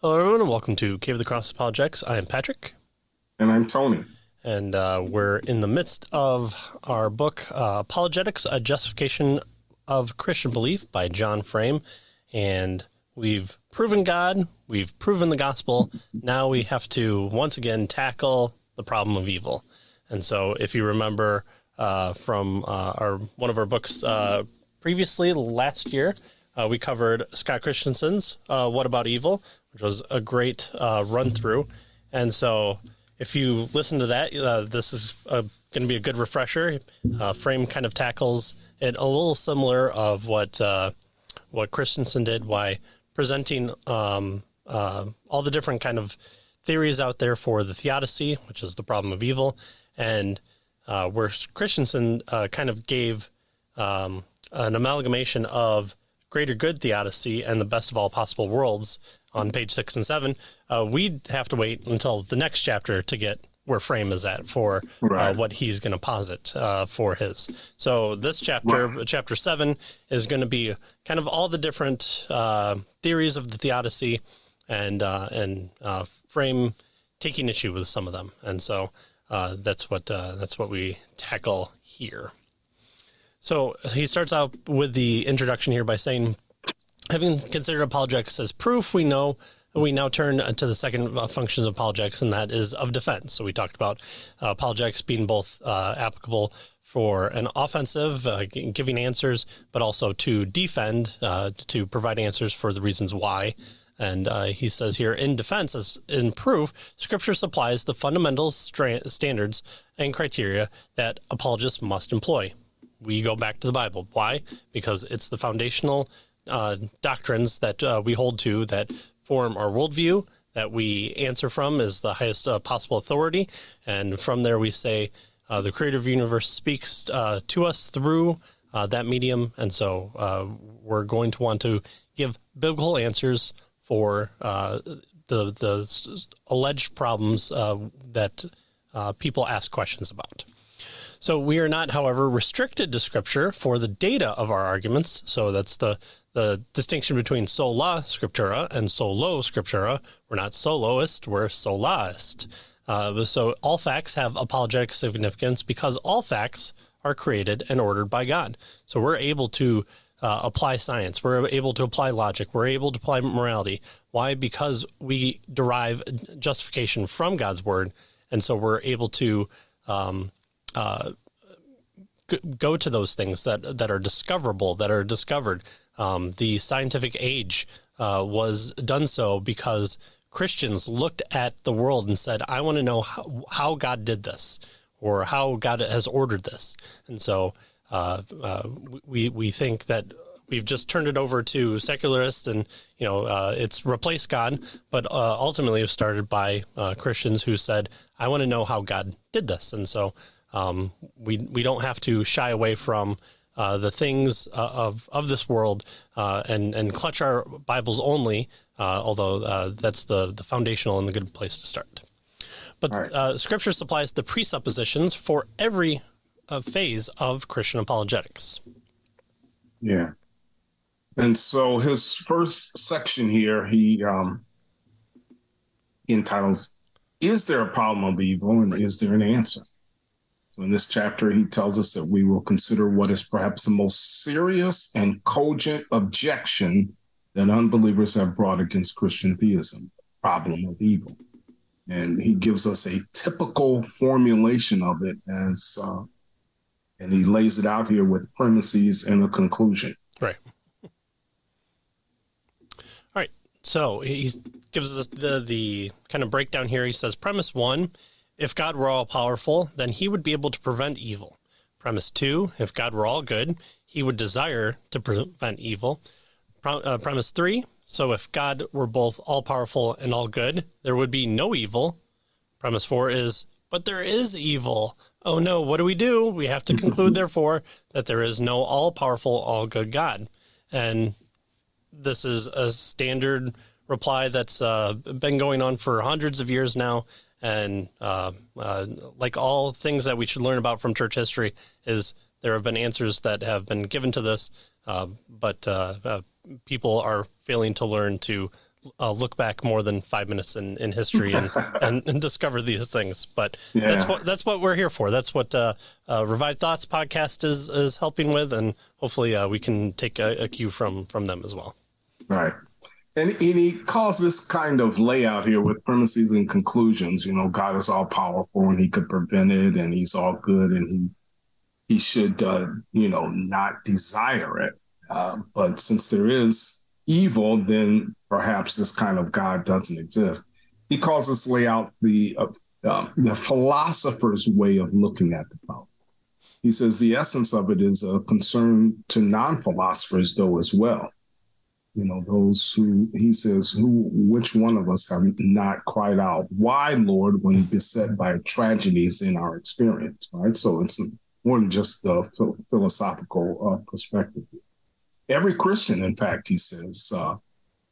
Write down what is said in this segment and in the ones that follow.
Hello, everyone, and welcome to Cave to the Cross Apologetics. I am Patrick. And I'm Tony. And uh, we're in the midst of our book, uh, Apologetics A Justification of Christian Belief by John Frame. And we've proven God, we've proven the gospel. Now we have to once again tackle the problem of evil. And so, if you remember uh, from uh, our one of our books uh, previously last year, uh, we covered Scott Christensen's What About Evil? Which was a great uh, run through. And so, if you listen to that, uh, this is going to be a good refresher. Uh, Frame kind of tackles it a little similar of what uh, what Christensen did by presenting um, uh, all the different kind of theories out there for the theodicy, which is the problem of evil, and uh, where Christensen kind of gave um, an amalgamation of greater good theodicy and the best of all possible worlds on page six and seven, uh, we'd have to wait until the next chapter to get where Frame is at for uh, right. uh, what he's going to posit uh, for his. So this chapter, right. chapter seven, is going to be kind of all the different uh, theories of the theodicy, and uh, and Frame taking issue with some of them, and so that's what that's what we tackle here. So he starts out with the introduction here by saying Having considered apologetics as proof, we know we now turn to the second uh, function of apologetics, and that is of defense. So we talked about uh, apologetics being both uh, applicable for an offensive, uh, giving answers, but also to defend, uh, to provide answers for the reasons why. And uh, he says here, in defense, as in proof, Scripture supplies the fundamental stra- standards and criteria that apologists must employ. We go back to the Bible. Why? Because it's the foundational uh, doctrines that uh, we hold to that form our worldview that we answer from is the highest uh, possible authority. And from there, we say uh, the creator of the universe speaks uh, to us through uh, that medium. And so we're going to want to give biblical answers for the, the alleged problems that people ask questions about. So we are not, however, restricted to Scripture for the data of our arguments. So that's the the distinction between sola scriptura and solo scriptura. We're not soloist, we're solaist. Uh, so all facts have apologetic significance because all facts are created and ordered by God. So we're able to uh, apply science, we're able to apply logic, we're able to apply morality. Why? Because we derive justification from God's word, and so we're able to um, uh, go to those things that that are discoverable, that are discovered. Um, the scientific age uh, was done so because Christians looked at the world and said, "I want to know how, how, God did this, or how God has ordered this." And so uh, uh, we we think that we've just turned it over to secularists, and you know uh, it's replaced God. But uh, ultimately, it was started by uh, Christians who said, "I want to know how God did this," and so um, we we don't have to shy away from uh, the things uh, of of this world uh, and and clutch our Bibles only. Uh, although uh, that's the the foundational and the good place to start. But right. Uh, Scripture supplies the presuppositions for every phase of Christian apologetics. Yeah, and so his first section here, he um, entitles, "Is there a problem of evil, and is there an answer?" So in this chapter, he tells us that we will consider what is perhaps the most serious and cogent objection that unbelievers have brought against Christian theism, problem of evil. And he gives us a typical formulation of it as, uh, and he lays it out here with premises and a conclusion. Right. All right. So he gives us the the kind of breakdown here. He says premise one if God were all powerful, then he would be able to prevent evil. Premise two, if God were all good, he would desire to prevent evil. Pro- uh, premise three, so if God were both all powerful and all good, there would be no evil. Premise four is, but there is evil. Oh no, what do we do? We have to conclude, therefore, that there is no all powerful, all good God. And this is a standard reply that's uh, been going on for hundreds of years now and uh, uh, like all things that we should learn about from church history, is there have been answers that have been given to this, uh, but uh, uh, people are failing to learn to uh, look back more than five minutes in, in history and, and, and, discover these things. But yeah. that's what that's what we're here for. That's what uh, uh, Revived Thoughts podcast is is helping with, and hopefully uh, we can take a, a, cue from from them as well. Right. And, and he calls this kind of layout here with premises and conclusions. You know, God is all powerful and He could prevent it, and He's all good, and He He should, uh, you know, not desire it. Uh, but since there is evil, then perhaps this kind of God doesn't exist. He calls this layout the uh, uh, the philosopher's way of looking at the problem. He says the essence of it is a concern to non-philosophers, though, as well. You know, those who he says, who, which one of us have not cried out, "Why, Lord?" when beset by tragedies in our experience, right? So it's more than just the philosophical uh, perspective. Every Christian, in fact, he says, uh,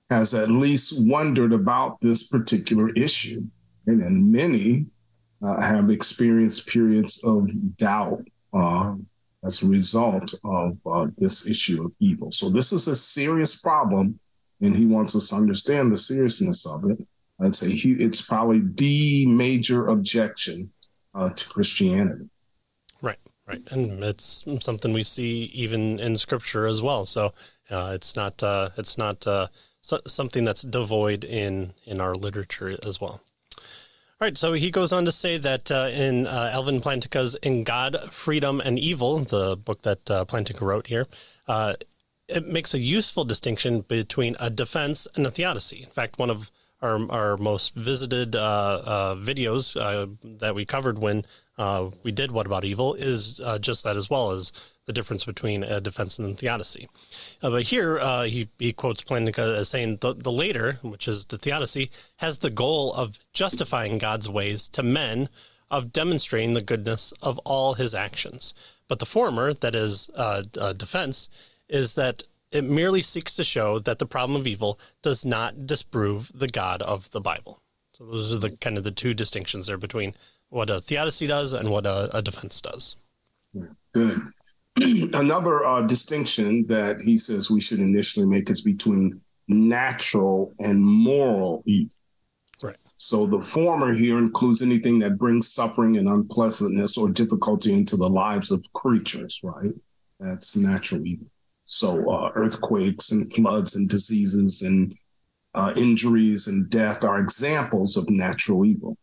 has at least wondered about this particular issue. And, and many uh, have experienced periods of doubt uh, as a result of uh, this issue of evil. So, this is a serious problem, and he wants us to understand the seriousness of it. I'd say he, it's probably the major objection uh, to Christianity. Right, right, and it's something we see even in Scripture as well. So uh, it's not uh, it's not uh, so, something that's devoid in in our literature as well. All right, so he goes on to say that uh, in uh, Alvin Plantinga's "In God, Freedom, and Evil," the book that uh, wrote here, it makes a useful distinction between a defense and a theodicy. In fact, one of our, our most visited videos that we covered when uh, we did What About Evil is uh, just that as well as the difference between a defense and theodicy. Uh, but here uh, he, he quotes Plantinga as saying the, the later, which is the theodicy, has the goal of justifying God's ways to men, of demonstrating the goodness of all his actions. But the former, that is uh, defense, is that it merely seeks to show that the problem of evil does not disprove the God of the Bible. So those are the kind of the two distinctions there between what a theodicy does and what a, a defense does. Good. Another uh, distinction that he says we should initially make is between natural and moral evil. Right. So the former here includes anything that brings suffering and unpleasantness or difficulty into the lives of creatures, right? That's natural evil. So uh, earthquakes and floods and diseases and uh, injuries and death are examples of natural evil.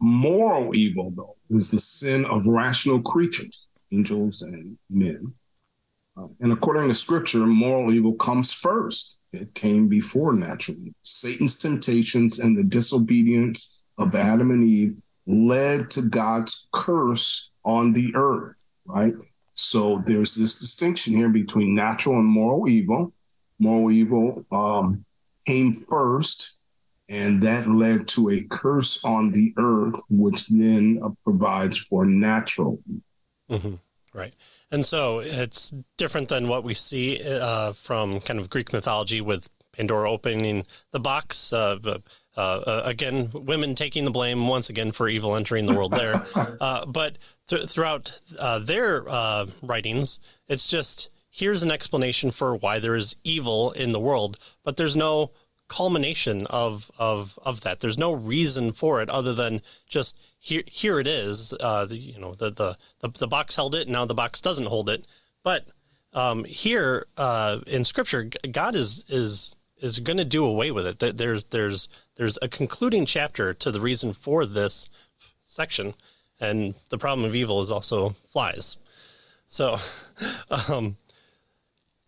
Moral evil, though, is the sin of rational creatures, angels and men. Uh, and according to scripture, moral evil comes first. It came before natural evil. Satan's temptations and the disobedience of Adam and Eve led to God's curse on the earth, right? So there's this distinction here between natural and moral evil. Moral evil um, came first and that led to a curse on the earth, which then uh, provides for natural. Mm-hmm. Right. And so it's different than what we see uh, from kind of Greek mythology with Pandora opening the box. Uh, uh, uh again, women taking the blame once again for evil entering the world there. Uh, but th- throughout their writings, it's just here's an explanation for why there is evil in the world, but there's no culmination of of of that. There's no reason for it other than just here here it is. Uh, the, you know the, the, the the box held it, and now the box doesn't hold it. But um, here uh, in Scripture, God is is is going to do away with it. There's there's there's a concluding chapter to the reason for this section, and the problem of evil is also flies. So, um,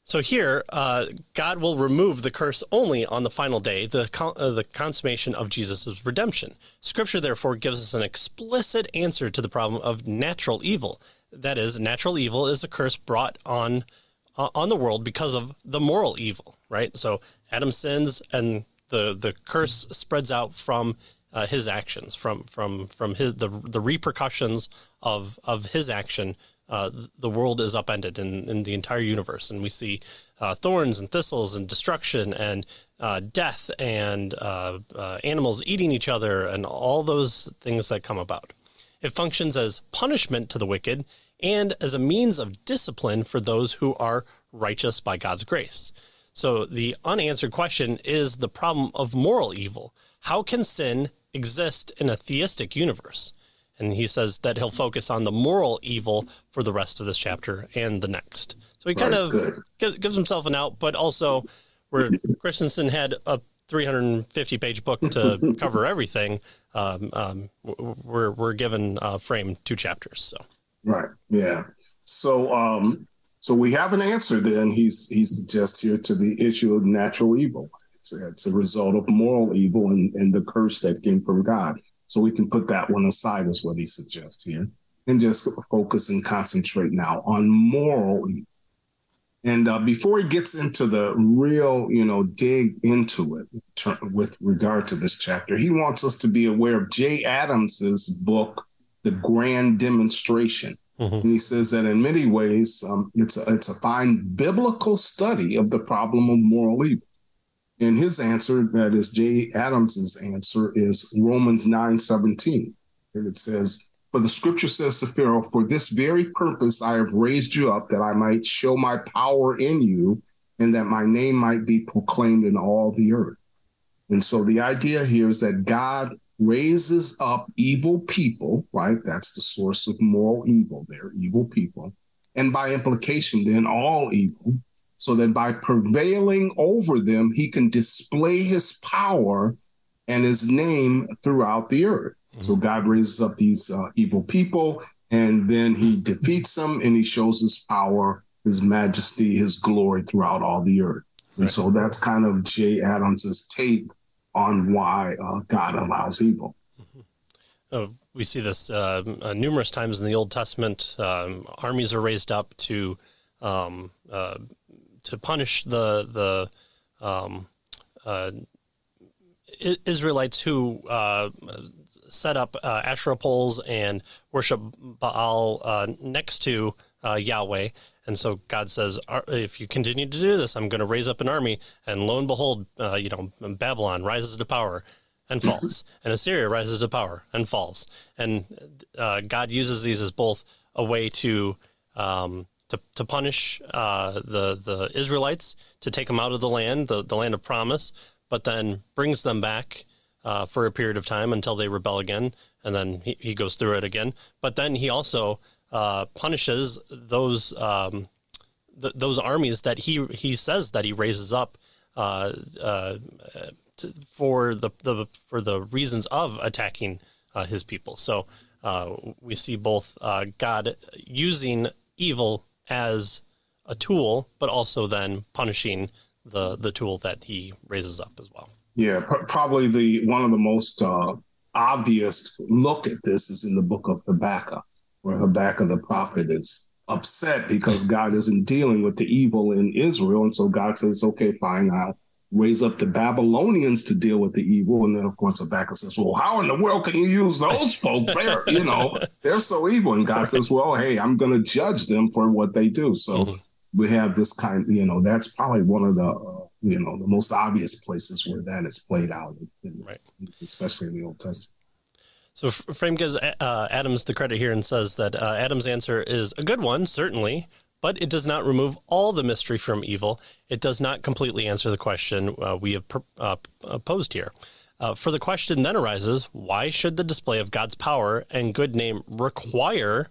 so here, uh, God will remove the curse only on the final day, the con- uh, the consummation of Jesus' redemption. Scripture therefore gives us an explicit answer to the problem of natural evil. That is, natural evil is a curse brought on uh, on the world because of the moral evil, right? So Adam sins, and the the curse spreads out from uh, his actions, from from from his the the repercussions of of his action uh, the world is upended in, in the entire universe, and we see uh, thorns and thistles and destruction and uh, death and uh, uh, animals eating each other and all those things that come about. It functions as punishment to the wicked and as a means of discipline for those who are righteous by God's grace. So the unanswered question is the problem of moral evil. How can sin exist in a theistic universe? And he says that he'll focus on the moral evil for the rest of this chapter and the next. So he kind of gives, gives himself an out, but also where Christensen had a 350 page book to cover everything, um, um, we're, we're given uh, frame two chapters. So, right. Yeah. So, um, so we have an answer then he's, he suggests here to the issue of natural evil. It's, it's a result of moral evil and, and the curse that came from God. So we can put that one aside, is what he suggests here, and just focus and concentrate now on moral evil. And uh, before he gets into the real, you know, dig into it with regard to this chapter, he wants us to be aware of Jay Adams's book, The Grand Demonstration. Mm-hmm. And he says that in many ways, um, it's a, it's a fine biblical study of the problem of moral evil. And his answer, that is Jay Adams's answer, is Romans 9 17. And it says, For the scripture says to Pharaoh, For this very purpose I have raised you up, that I might show my power in you, and that my name might be proclaimed in all the earth. And so the idea here is that God raises up evil people, right? That's the source of moral evil there, evil people. And by implication, then all evil so that by prevailing over them, he can display his power and his name throughout the earth. Mm-hmm. So God raises up these uh, evil people, and then he defeats them and he shows his power, his majesty, his glory throughout all the earth. Right. And so that's kind of Jay Adams's take on why uh, God allows evil. Mm-hmm. Oh, we see this uh, uh, numerous times in the Old Testament. Um, armies are raised up to um, uh, to punish the the um, uh, Israelites who uh, set up uh, Asherah poles and worship Baal uh, next to uh, Yahweh. And so God says, if you continue to do this, I'm going to raise up an army. And lo and behold, uh, you know, Babylon rises to power and falls, and Assyria rises to power and falls. And God uses these as both a way to um, to, to punish uh, the the Israelites to take them out of the land, the, the land of promise, but then brings them back uh, for a period of time until they rebel again, and then he, he goes through it again. But then he also uh, punishes those um, th- those armies that he he says that he raises up uh, uh, to, for the, the for the reasons of attacking uh, his people. So. we see both God using evil as a tool, but also then punishing the the tool that he raises up as well. Yeah, pr- probably the one of the most uh, obvious look at this is in the book of Habakkuk, where Habakkuk the prophet is upset because God isn't dealing with the evil in Israel, and so God says, "Okay, fine, I'll raise up the Babylonians to deal with the evil. And then, of course, Habakkuk says, Well, how in the world can you use those folks? They're, you know, they're so evil. And God says, Well, hey, I'm going to judge them for what they do. So mm-hmm. we have this kind, you know, that's probably one of the, uh, you know, the most obvious places where that is played out, in, right. especially in the Old Testament. So Frame gives uh, Adams the credit here and says that uh, Adams' answer is a good one, certainly, but it does not remove all the mystery from evil. It does not completely answer the question uh, we have uh, posed here. Uh, for the question then arises, why should the display of God's power and good name require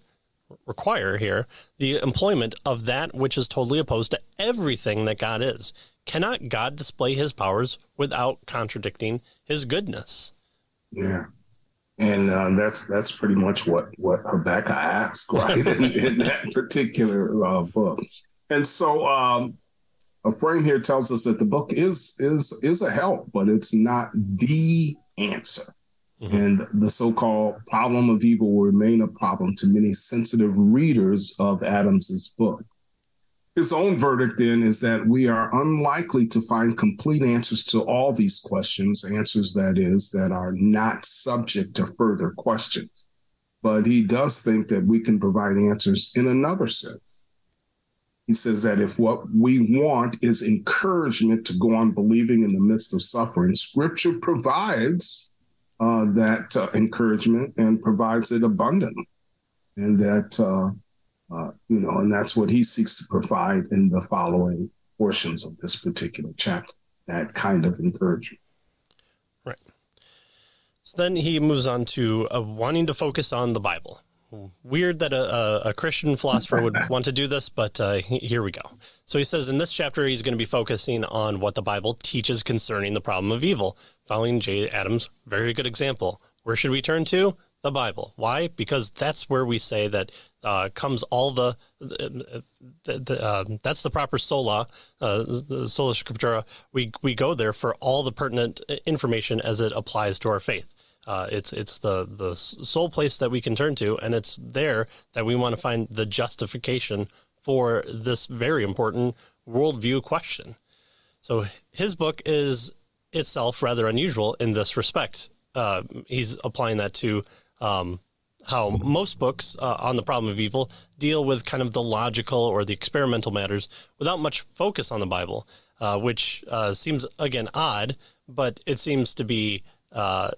require here the employment of that which is totally opposed to everything that God is? Cannot God display his powers without contradicting his goodness? Yeah and uh, that's that's pretty much what what Habakkuk asked, right, in, in, that particular uh, book. And so, um, a frame here tells us that the book is is is a help, but it's not the answer. Mm-hmm. And the so-called problem of evil will remain a problem to many sensitive readers of Adams's book. His own verdict then is that we are unlikely to find complete answers to all these questions, answers that is, that are not subject to further questions. But he does think that we can provide answers in another sense. He says that if what we want is encouragement to go on believing in the midst of suffering, scripture provides uh, that uh, encouragement and provides it abundantly. And that uh, uh, you know, and that's what he seeks to provide in the following portions of this particular chapter that kind of encouragement. Right. So then he moves on to uh, wanting to focus on the Bible. Weird that a, a, Christian philosopher would want to do this, but uh, here we go. So he says in this chapter, he's going to be focusing on what the Bible teaches concerning the problem of evil, following Jay Adams' very good example. Where should we turn to? The Bible. Why? Because that's where we say that uh, comes all the, the, the uh, that's the proper sola, uh, the sola scriptura. We we go there for all the pertinent information as it applies to our faith. Uh, it's it's the the sole place that we can turn to, and it's there that we want to find the justification for this very important worldview question. So his book is itself rather unusual in this respect. Uh, he's applying that to um, how most books uh, on the problem of evil deal with kind of the logical or the experimental matters without much focus on the Bible, uh, which uh, seems again odd, but it seems to be uh,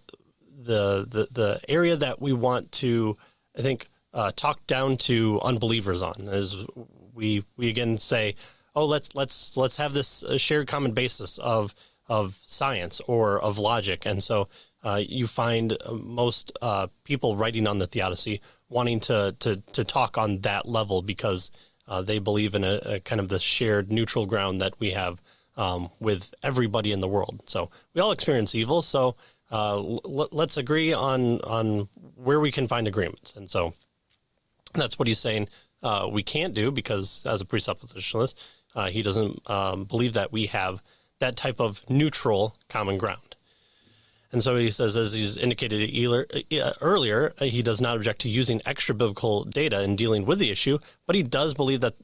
the, the the area that we want to, I think, uh, talk down to unbelievers on. As we we again say, oh, let's let's let's have this uh, shared common basis of of science or of logic, and so. Uh, you find uh, most uh, people writing on the theodicy wanting to, to, to talk on that level because uh, they believe in a, a, kind of the shared neutral ground that we have um, with everybody in the world. So we all experience evil. So uh, l- let's agree on on where we can find agreement. And so that's what he's saying we can't do because as a presuppositionalist, he doesn't um, believe that we have that type of neutral common ground. And so he says, as he's indicated uh, earlier, uh, he does not object to using extra biblical data in dealing with the issue, but he does believe that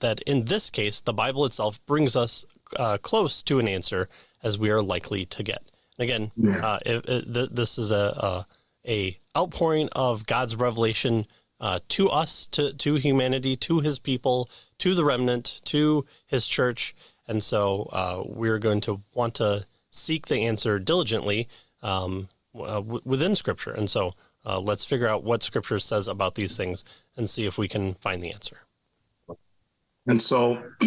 that in this case, the Bible itself brings us uh, close to an answer as we are likely to get. Again, yeah. uh, it, it, th- this is a, a, a outpouring of God's revelation uh, to us, to to humanity, to His people, to the remnant, to His church, and so uh, we're going to want to seek the answer diligently um, uh, w- within Scripture. And so uh, let's figure out what Scripture says about these things and see if we can find the answer. And so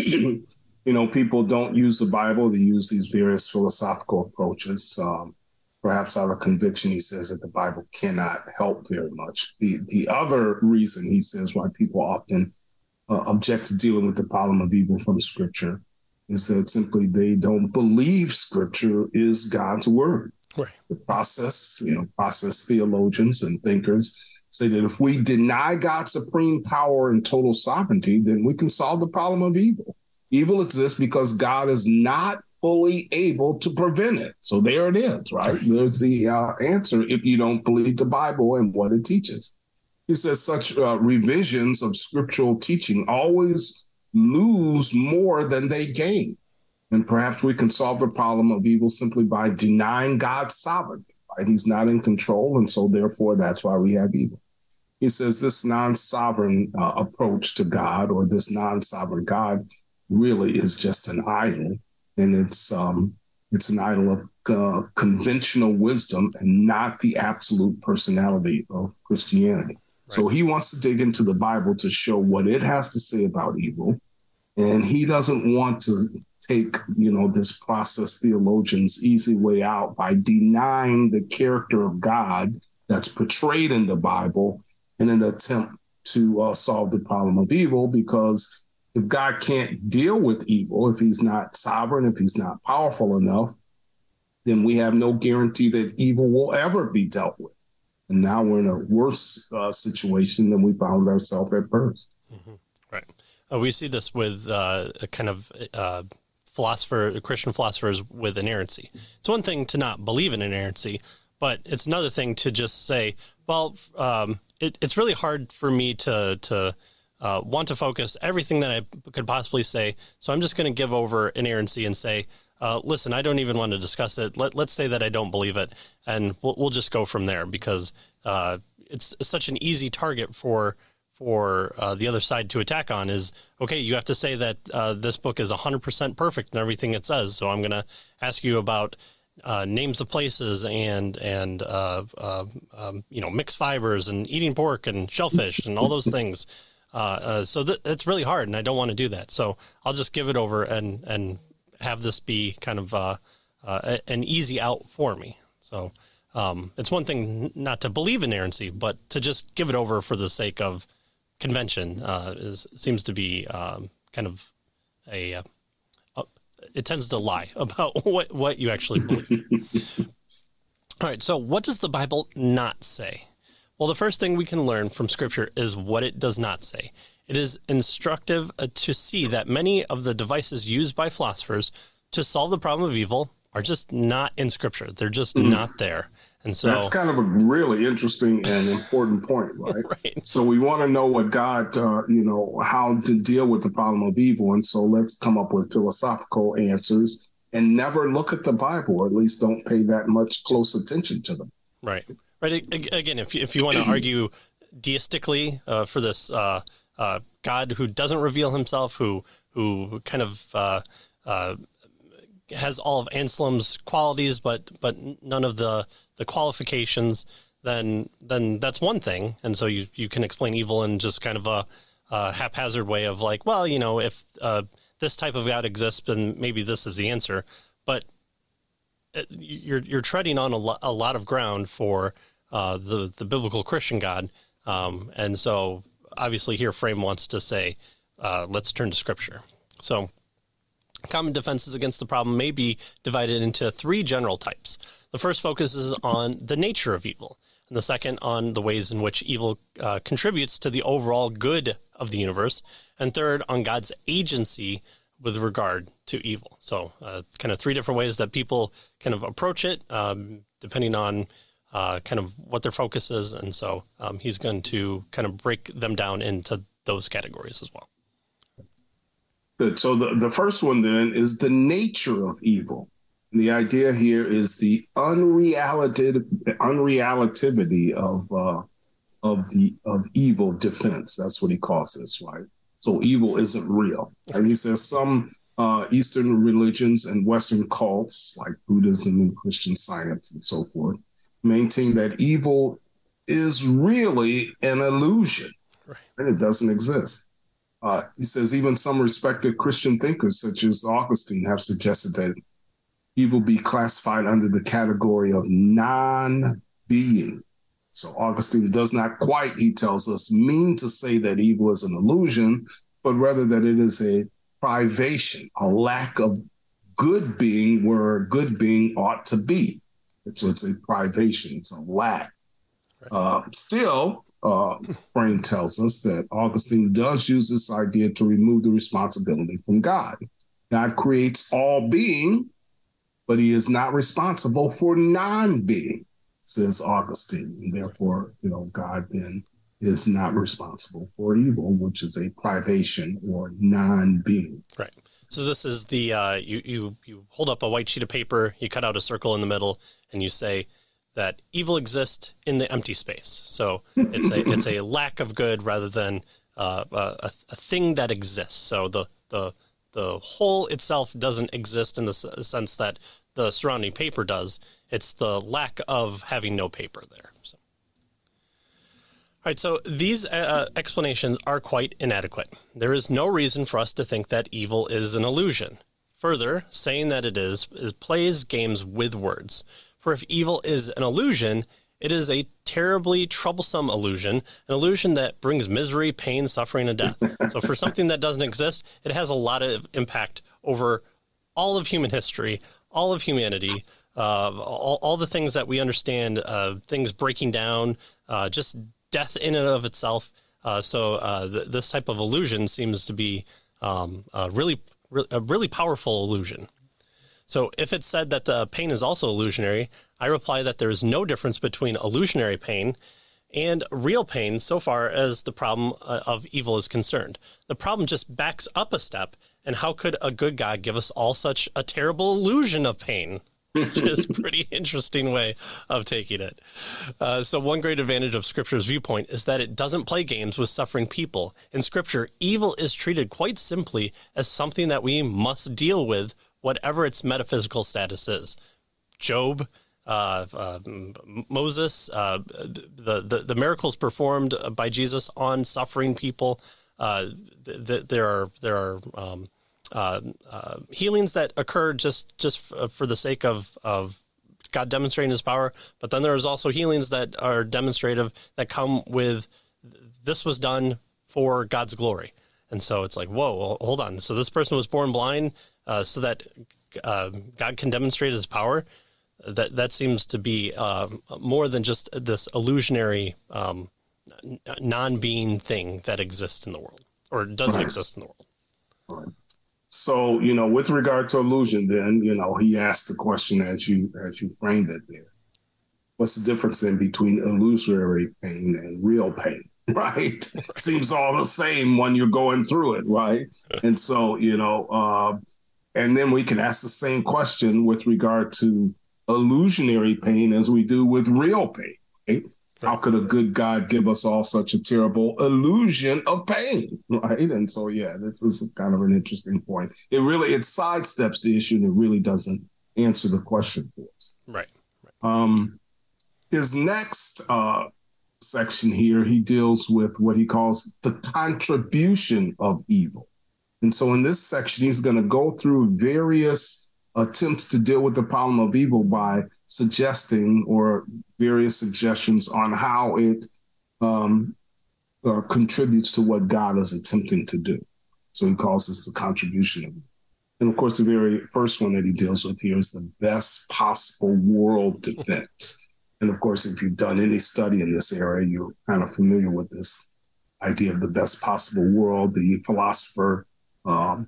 you know, people don't use the Bible; they use these various philosophical approaches. Um, perhaps out of conviction, he says that the Bible cannot help very much. The the other reason he says why people often uh, object to dealing with the problem of evil from Scripture is that simply they don't believe Scripture is God's word. Right. The process, you know, process theologians and thinkers say that if we deny God's supreme power and total sovereignty, then we can solve the problem of evil. Evil exists because God is not fully able to prevent it. So there it is, right? There's the uh, answer if you don't believe the Bible and what it teaches. He says such uh, revisions of scriptural teaching always lose more than they gain. And perhaps we can solve the problem of evil simply by denying God's sovereignty. Right? He's not in control. And so, therefore, that's why we have evil. He says this non sovereign uh, approach to God or this non sovereign God really is just an idol, and it's um, it's an idol of uh, conventional wisdom and not the absolute personality of Christianity. Right. So he wants to dig into the Bible to show what it has to say about evil, and he doesn't want to take you know this process theologian's easy way out by denying the character of God that's portrayed in the Bible in an attempt to uh, solve the problem of evil because if God can't deal with evil, if he's not sovereign, if he's not powerful enough, then we have no guarantee that evil will ever be dealt with. And now we're in a worse uh, situation than we found ourselves at 1st mm-hmm. Right. Uh, we see this with uh, a kind of uh, philosopher, Christian philosophers with inerrancy. It's one thing to not believe in inerrancy, but it's another thing to just say, well, um, it, it's really hard for me to to uh, want to focus everything that I could possibly say. So I'm just going to give over inerrancy and say, uh, listen, I don't even want to discuss it. Let, let's say that I don't believe it, and we'll, we'll just go from there because uh, it's such an easy target for for uh, the other side to attack on. Is okay, you have to say that uh, this book is 100% perfect in everything it says. So I'm going to ask you about uh, names of places and and uh, uh, um, you know mixed fibers and eating pork and shellfish and all those things. Uh, so th- it's really hard, and I don't want to do that. So I'll just give it over and and have this be kind of an easy out for me. So um, it's one thing not to believe in inerrancy, but to just give it over for the sake of convention uh, is, seems to be um, kind of a, uh, it tends to lie about what, what you actually believe. All right. So, what does the Bible not say? Well, the first thing we can learn from Scripture is what it does not say. It is instructive uh, to see that many of the devices used by philosophers to solve the problem of evil are just not in Scripture. They're just mm. not there. And so that's kind of a really interesting and important point, right? right. So we want to know what God, uh, you know, how to deal with the problem of evil. And so let's come up with philosophical answers and never look at the Bible, or at least don't pay that much close attention to them. Right. Right. Again, if you, if you want to argue deistically uh, for this uh, uh, God who doesn't reveal himself, who who kind of uh, uh, has all of Anselm's qualities, but but none of the the qualifications, then then that's one thing. And so you you can explain evil in just kind of a, a haphazard way of like, well, you know, if uh, this type of God exists, then maybe this is the answer. But uh, you're you're treading on a, lo- a lot of ground for uh, the the biblical Christian God, um, and so obviously here Frame wants to say, uh, let's turn to Scripture. So Common defenses against the problem may be divided into three general types. The first focuses on the nature of evil, and the second on the ways in which evil uh, contributes to the overall good of the universe, and third on God's agency with regard to evil. So, uh, kind of three different ways that people kind of approach it, um, depending on uh, kind of what their focus is. And so, um, he's going to kind of break them down into those categories as well. Good. So the, the first one then is the nature of evil. And the idea here is the unreality, unreality of uh, of the of evil defense. That's what he calls this, right? So evil isn't real. And he says some uh, Eastern religions and Western cults like Buddhism and Christian Science and so forth maintain that evil is really an illusion right. and it doesn't exist. Uh, he says even some respected Christian thinkers, such as Augustine, have suggested that evil be classified under the category of non being. So Augustine does not quite, he tells us, mean to say that evil is an illusion, but rather that it is a privation, a lack of good being where good being ought to be. So it's a privation, it's a lack. Uh, still, uh, Frame tells us that Augustine does use this idea to remove the responsibility from God. God creates all being, but he is not responsible for non being, says Augustine. And therefore, you know, God then is not responsible for evil, which is a privation or non being. Right. So this is the uh, you you you hold up a white sheet of paper, you cut out a circle in the middle, and you say that evil exists in the empty space. So it's a it's a lack of good rather than uh, a, a, thing that exists. So the the the hole itself doesn't exist in the sense that the surrounding paper does. It's the lack of having no paper there. So. All right, so these uh, explanations are quite inadequate. There is no reason for us to think that evil is an illusion. Further, saying that it is, is plays games with words. For if evil is an illusion, it is a terribly troublesome illusion, an illusion that brings misery, pain, suffering, and death. so, for something that doesn't exist, it has a lot of impact over all of human history, all of humanity, uh, all, all, the things that we understand, uh, things breaking down, uh, just death in and of itself. Uh, so, uh, th- this type of illusion seems to be um, a really, re- a really powerful illusion. So if it's said that the pain is also illusionary, I reply that there is no difference between illusionary pain and real pain so far as the problem uh, of evil is concerned. The problem just backs up a step, and how could a good God give us all such a terrible illusion of pain? Which is a pretty interesting way of taking it. Uh, so, one great advantage of Scripture's viewpoint is that it doesn't play games with suffering people. In Scripture, evil is treated quite simply as something that we must deal with whatever its metaphysical status is. Job, uh, uh, Moses, uh, the, the, the miracles performed by Jesus on suffering people, uh, th- th- there are there are um, uh, uh, healings that occur just just f- for the sake of of God demonstrating His power, but then there's also healings that are demonstrative that come with this was done for God's glory, and so it's like, whoa, hold on. So this person was born blind, uh, so that uh, God can demonstrate His power. That that seems to be um, more than just this illusionary um, non-being thing that exists in the world or doesn't right. exist in the world. Right. So, you know, with regard to illusion, then, you know, he asked the question as you as you framed it there. What's the difference then between illusory pain and real pain? Right. Seems all the same when you're going through it, right? And so, you know, uh, and then we can ask the same question with regard to illusionary pain as we do with real pain. Right? How could a good God give us all such a terrible illusion of pain? Right. And so, yeah, this is kind of an interesting point. It really it sidesteps the issue and it really doesn't answer the question for us. Right. right. Um, his next uh, section here, he deals with what he calls the contribution of evil. And so in this section, he's going to go through various attempts to deal with the problem of evil by suggesting or various suggestions on how it um, uh, contributes to what God is attempting to do. So he calls this the contribution. And of course, the very first one that he deals with here is the best possible world defense. And of course, if you've done any study in this area, you're kind of familiar with this idea of the best possible world. The philosopher um,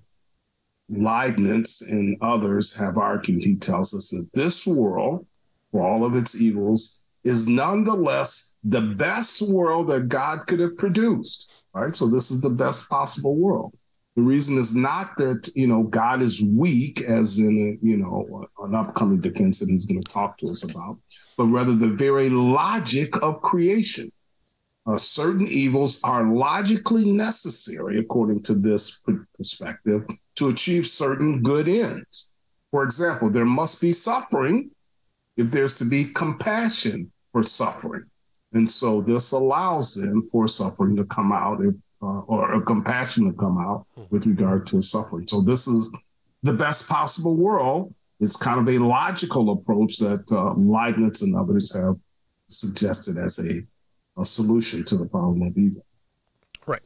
Leibniz and others have argued, he tells us that this world, for all of its evils, is nonetheless the best world that God could have produced. Right. So this is the best possible world. The reason is not that, you know, God is weak, as in, a, you know, an upcoming defense that he's going to talk to us about, but rather the very logic of creation. Uh, certain evils are logically necessary, according to this perspective, to achieve certain good ends. For example, there must be suffering if there's to be compassion for suffering. And so this allows them for suffering to come out if, uh, or a compassion to come out with regard to suffering. So this is the best possible world. It's kind of a logical approach that uh, Leibniz and others have suggested as a, a solution to the problem of evil. Right.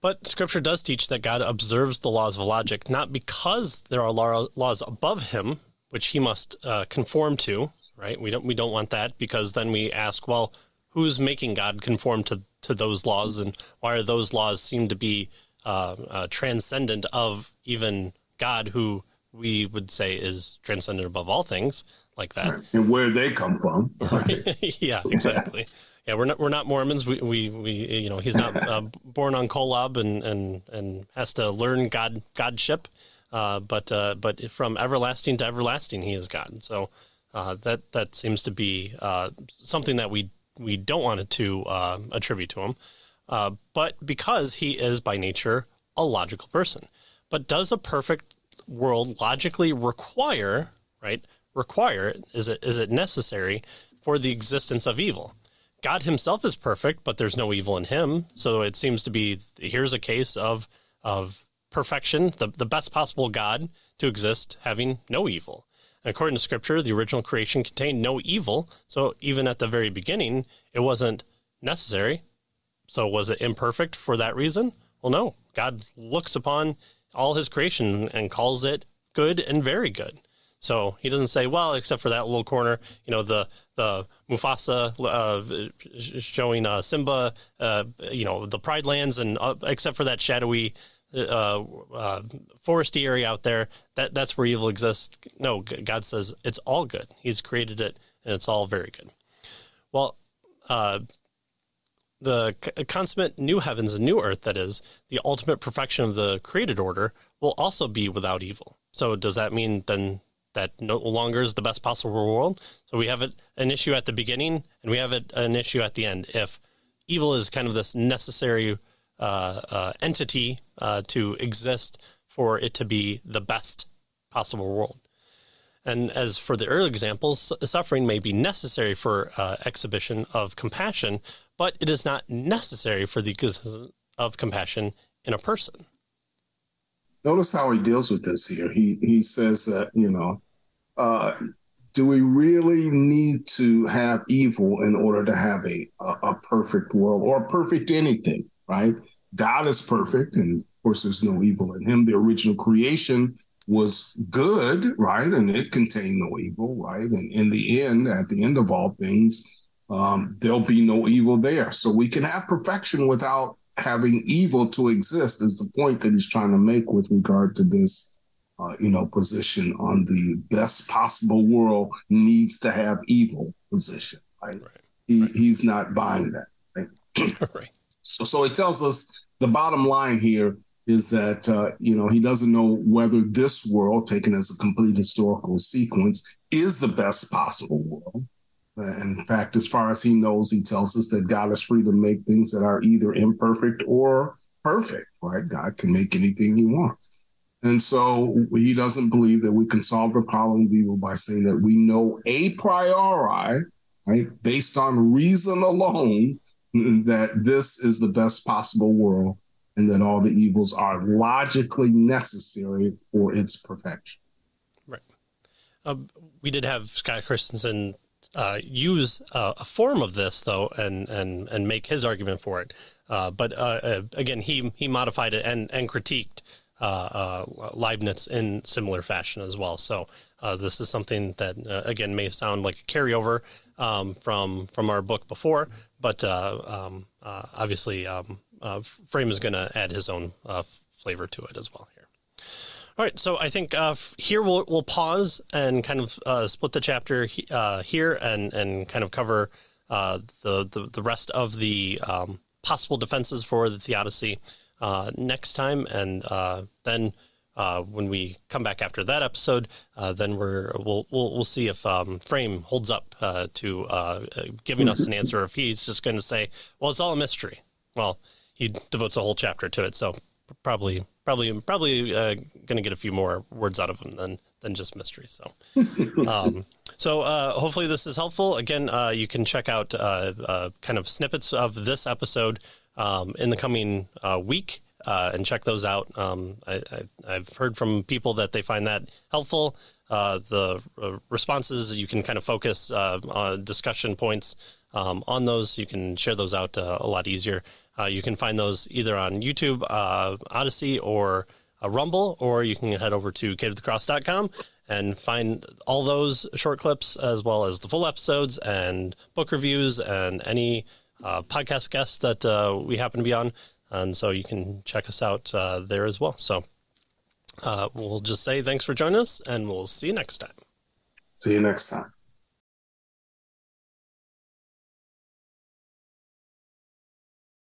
But scripture does teach that God observes the laws of logic, not because there are laws above him, which he must uh, conform to, right? We don't, we don't want that because then we ask, well, who's making God conform to, to those laws and why are those laws seem to be uh, uh, transcendent of even God, who we would say is transcendent above all things like that. And where they come from. yeah, exactly yeah, we're not we're not Mormons. We we, we you know he's not uh, born on Kolob and, and and has to learn God Godship, uh, but uh, but from everlasting to everlasting he is God. So uh, that that seems to be uh, something that we we don't want to uh, attribute to him, but because he is by nature a logical person. But does a perfect world logically require right require is it is it necessary for the existence of evil? God himself is perfect, but there's no evil in him. So it seems to be here's a case of of perfection, the, the best possible God to exist, having no evil. According to scripture, the original creation contained no evil. So even at the very beginning, it wasn't necessary. So was it imperfect for that reason? Well, no. God looks upon all his creation and calls it good and very good. So he doesn't say, well, except for that little corner, you know, the the Mufasa uh, showing uh, Simba, uh, you know, the Pride Lands, and uh, except for that shadowy uh, uh, foresty area out there, that that's where evil exists. No, God says it's all good. He's created it, and it's all very good. Well, the consummate new heavens and new earth, that is the ultimate perfection of the created order, will also be without evil. So does that mean then that no longer is the best possible world. So we have an issue at the beginning and we have an issue at the end. If evil is kind of this necessary uh, uh, entity uh, to exist for it to be the best possible world. And as for the early examples, suffering may be necessary for uh, exhibition of compassion, but it is not necessary for the existence of compassion in a person. Notice how he deals with this here. He he says that you know, uh, do we really need to have evil in order to have a, a, a perfect world or perfect anything? Right? God is perfect, and of course, there's no evil in Him. The original creation was good, right? And it contained no evil, right? And in the end, at the end of all things, um, there'll be no evil there. So we can have perfection without having evil to exist, is the point that he's trying to make with regard to this, uh, you know, position on the best possible world needs to have evil position, right? right. He, right. He's not buying that, right? right. So, so it tells us the bottom line here is that uh, you know he doesn't know whether this world, taken as a complete historical sequence, is the best possible world. In fact, as far as he knows, he tells us that God is free to make things that are either imperfect or perfect. Right? God can make anything He wants, and so he doesn't believe that we can solve the problem of evil by saying that we know a priori, right, based on reason alone, that this is the best possible world and that all the evils are logically necessary for its perfection. Right. Um, we did have Scott Christensen uh, use uh, a form of this though, and and and make his argument for it. Uh, but uh, uh, again, he he modified it and and critiqued uh, Leibniz in similar fashion as well. So this is something that again may sound like a carryover um, from from our book before, but um, obviously um, Frame is going to add his own flavor to it as well. All right, so I think uh, here we'll we'll pause and kind of uh, split the chapter he, uh, here and and kind of cover uh, the, the, the rest of the um, possible defenses for the Theodicy next time, and then. Uh, when we come back after that episode, uh, then we're we'll, we'll we'll see if um, Frame holds up uh, to giving us an answer. If he's just going to say, "Well, it's all a mystery." Well, he devotes a whole chapter to it. So probably, probably, probably uh, going to get a few more words out of him than than just mystery. So, um, so uh, hopefully this is helpful. Again, uh, you can check out uh, uh, kind of snippets of this episode um, in the coming uh, week. and check those out. Um, I, have heard from people that they find that helpful. the responses you can kind of focus on discussion points um, on those. You can share those out a lot easier. Uh, you can find those either on YouTube, uh, Odysee, or uh, Rumble, or you can head over to cavetothecross.com and find all those short clips as well as the full episodes and book reviews and any uh, podcast guests that uh, we happen to be on. And so you can check us out uh, there as well. So we'll just say thanks for joining us, and we'll see you next time. See you next time.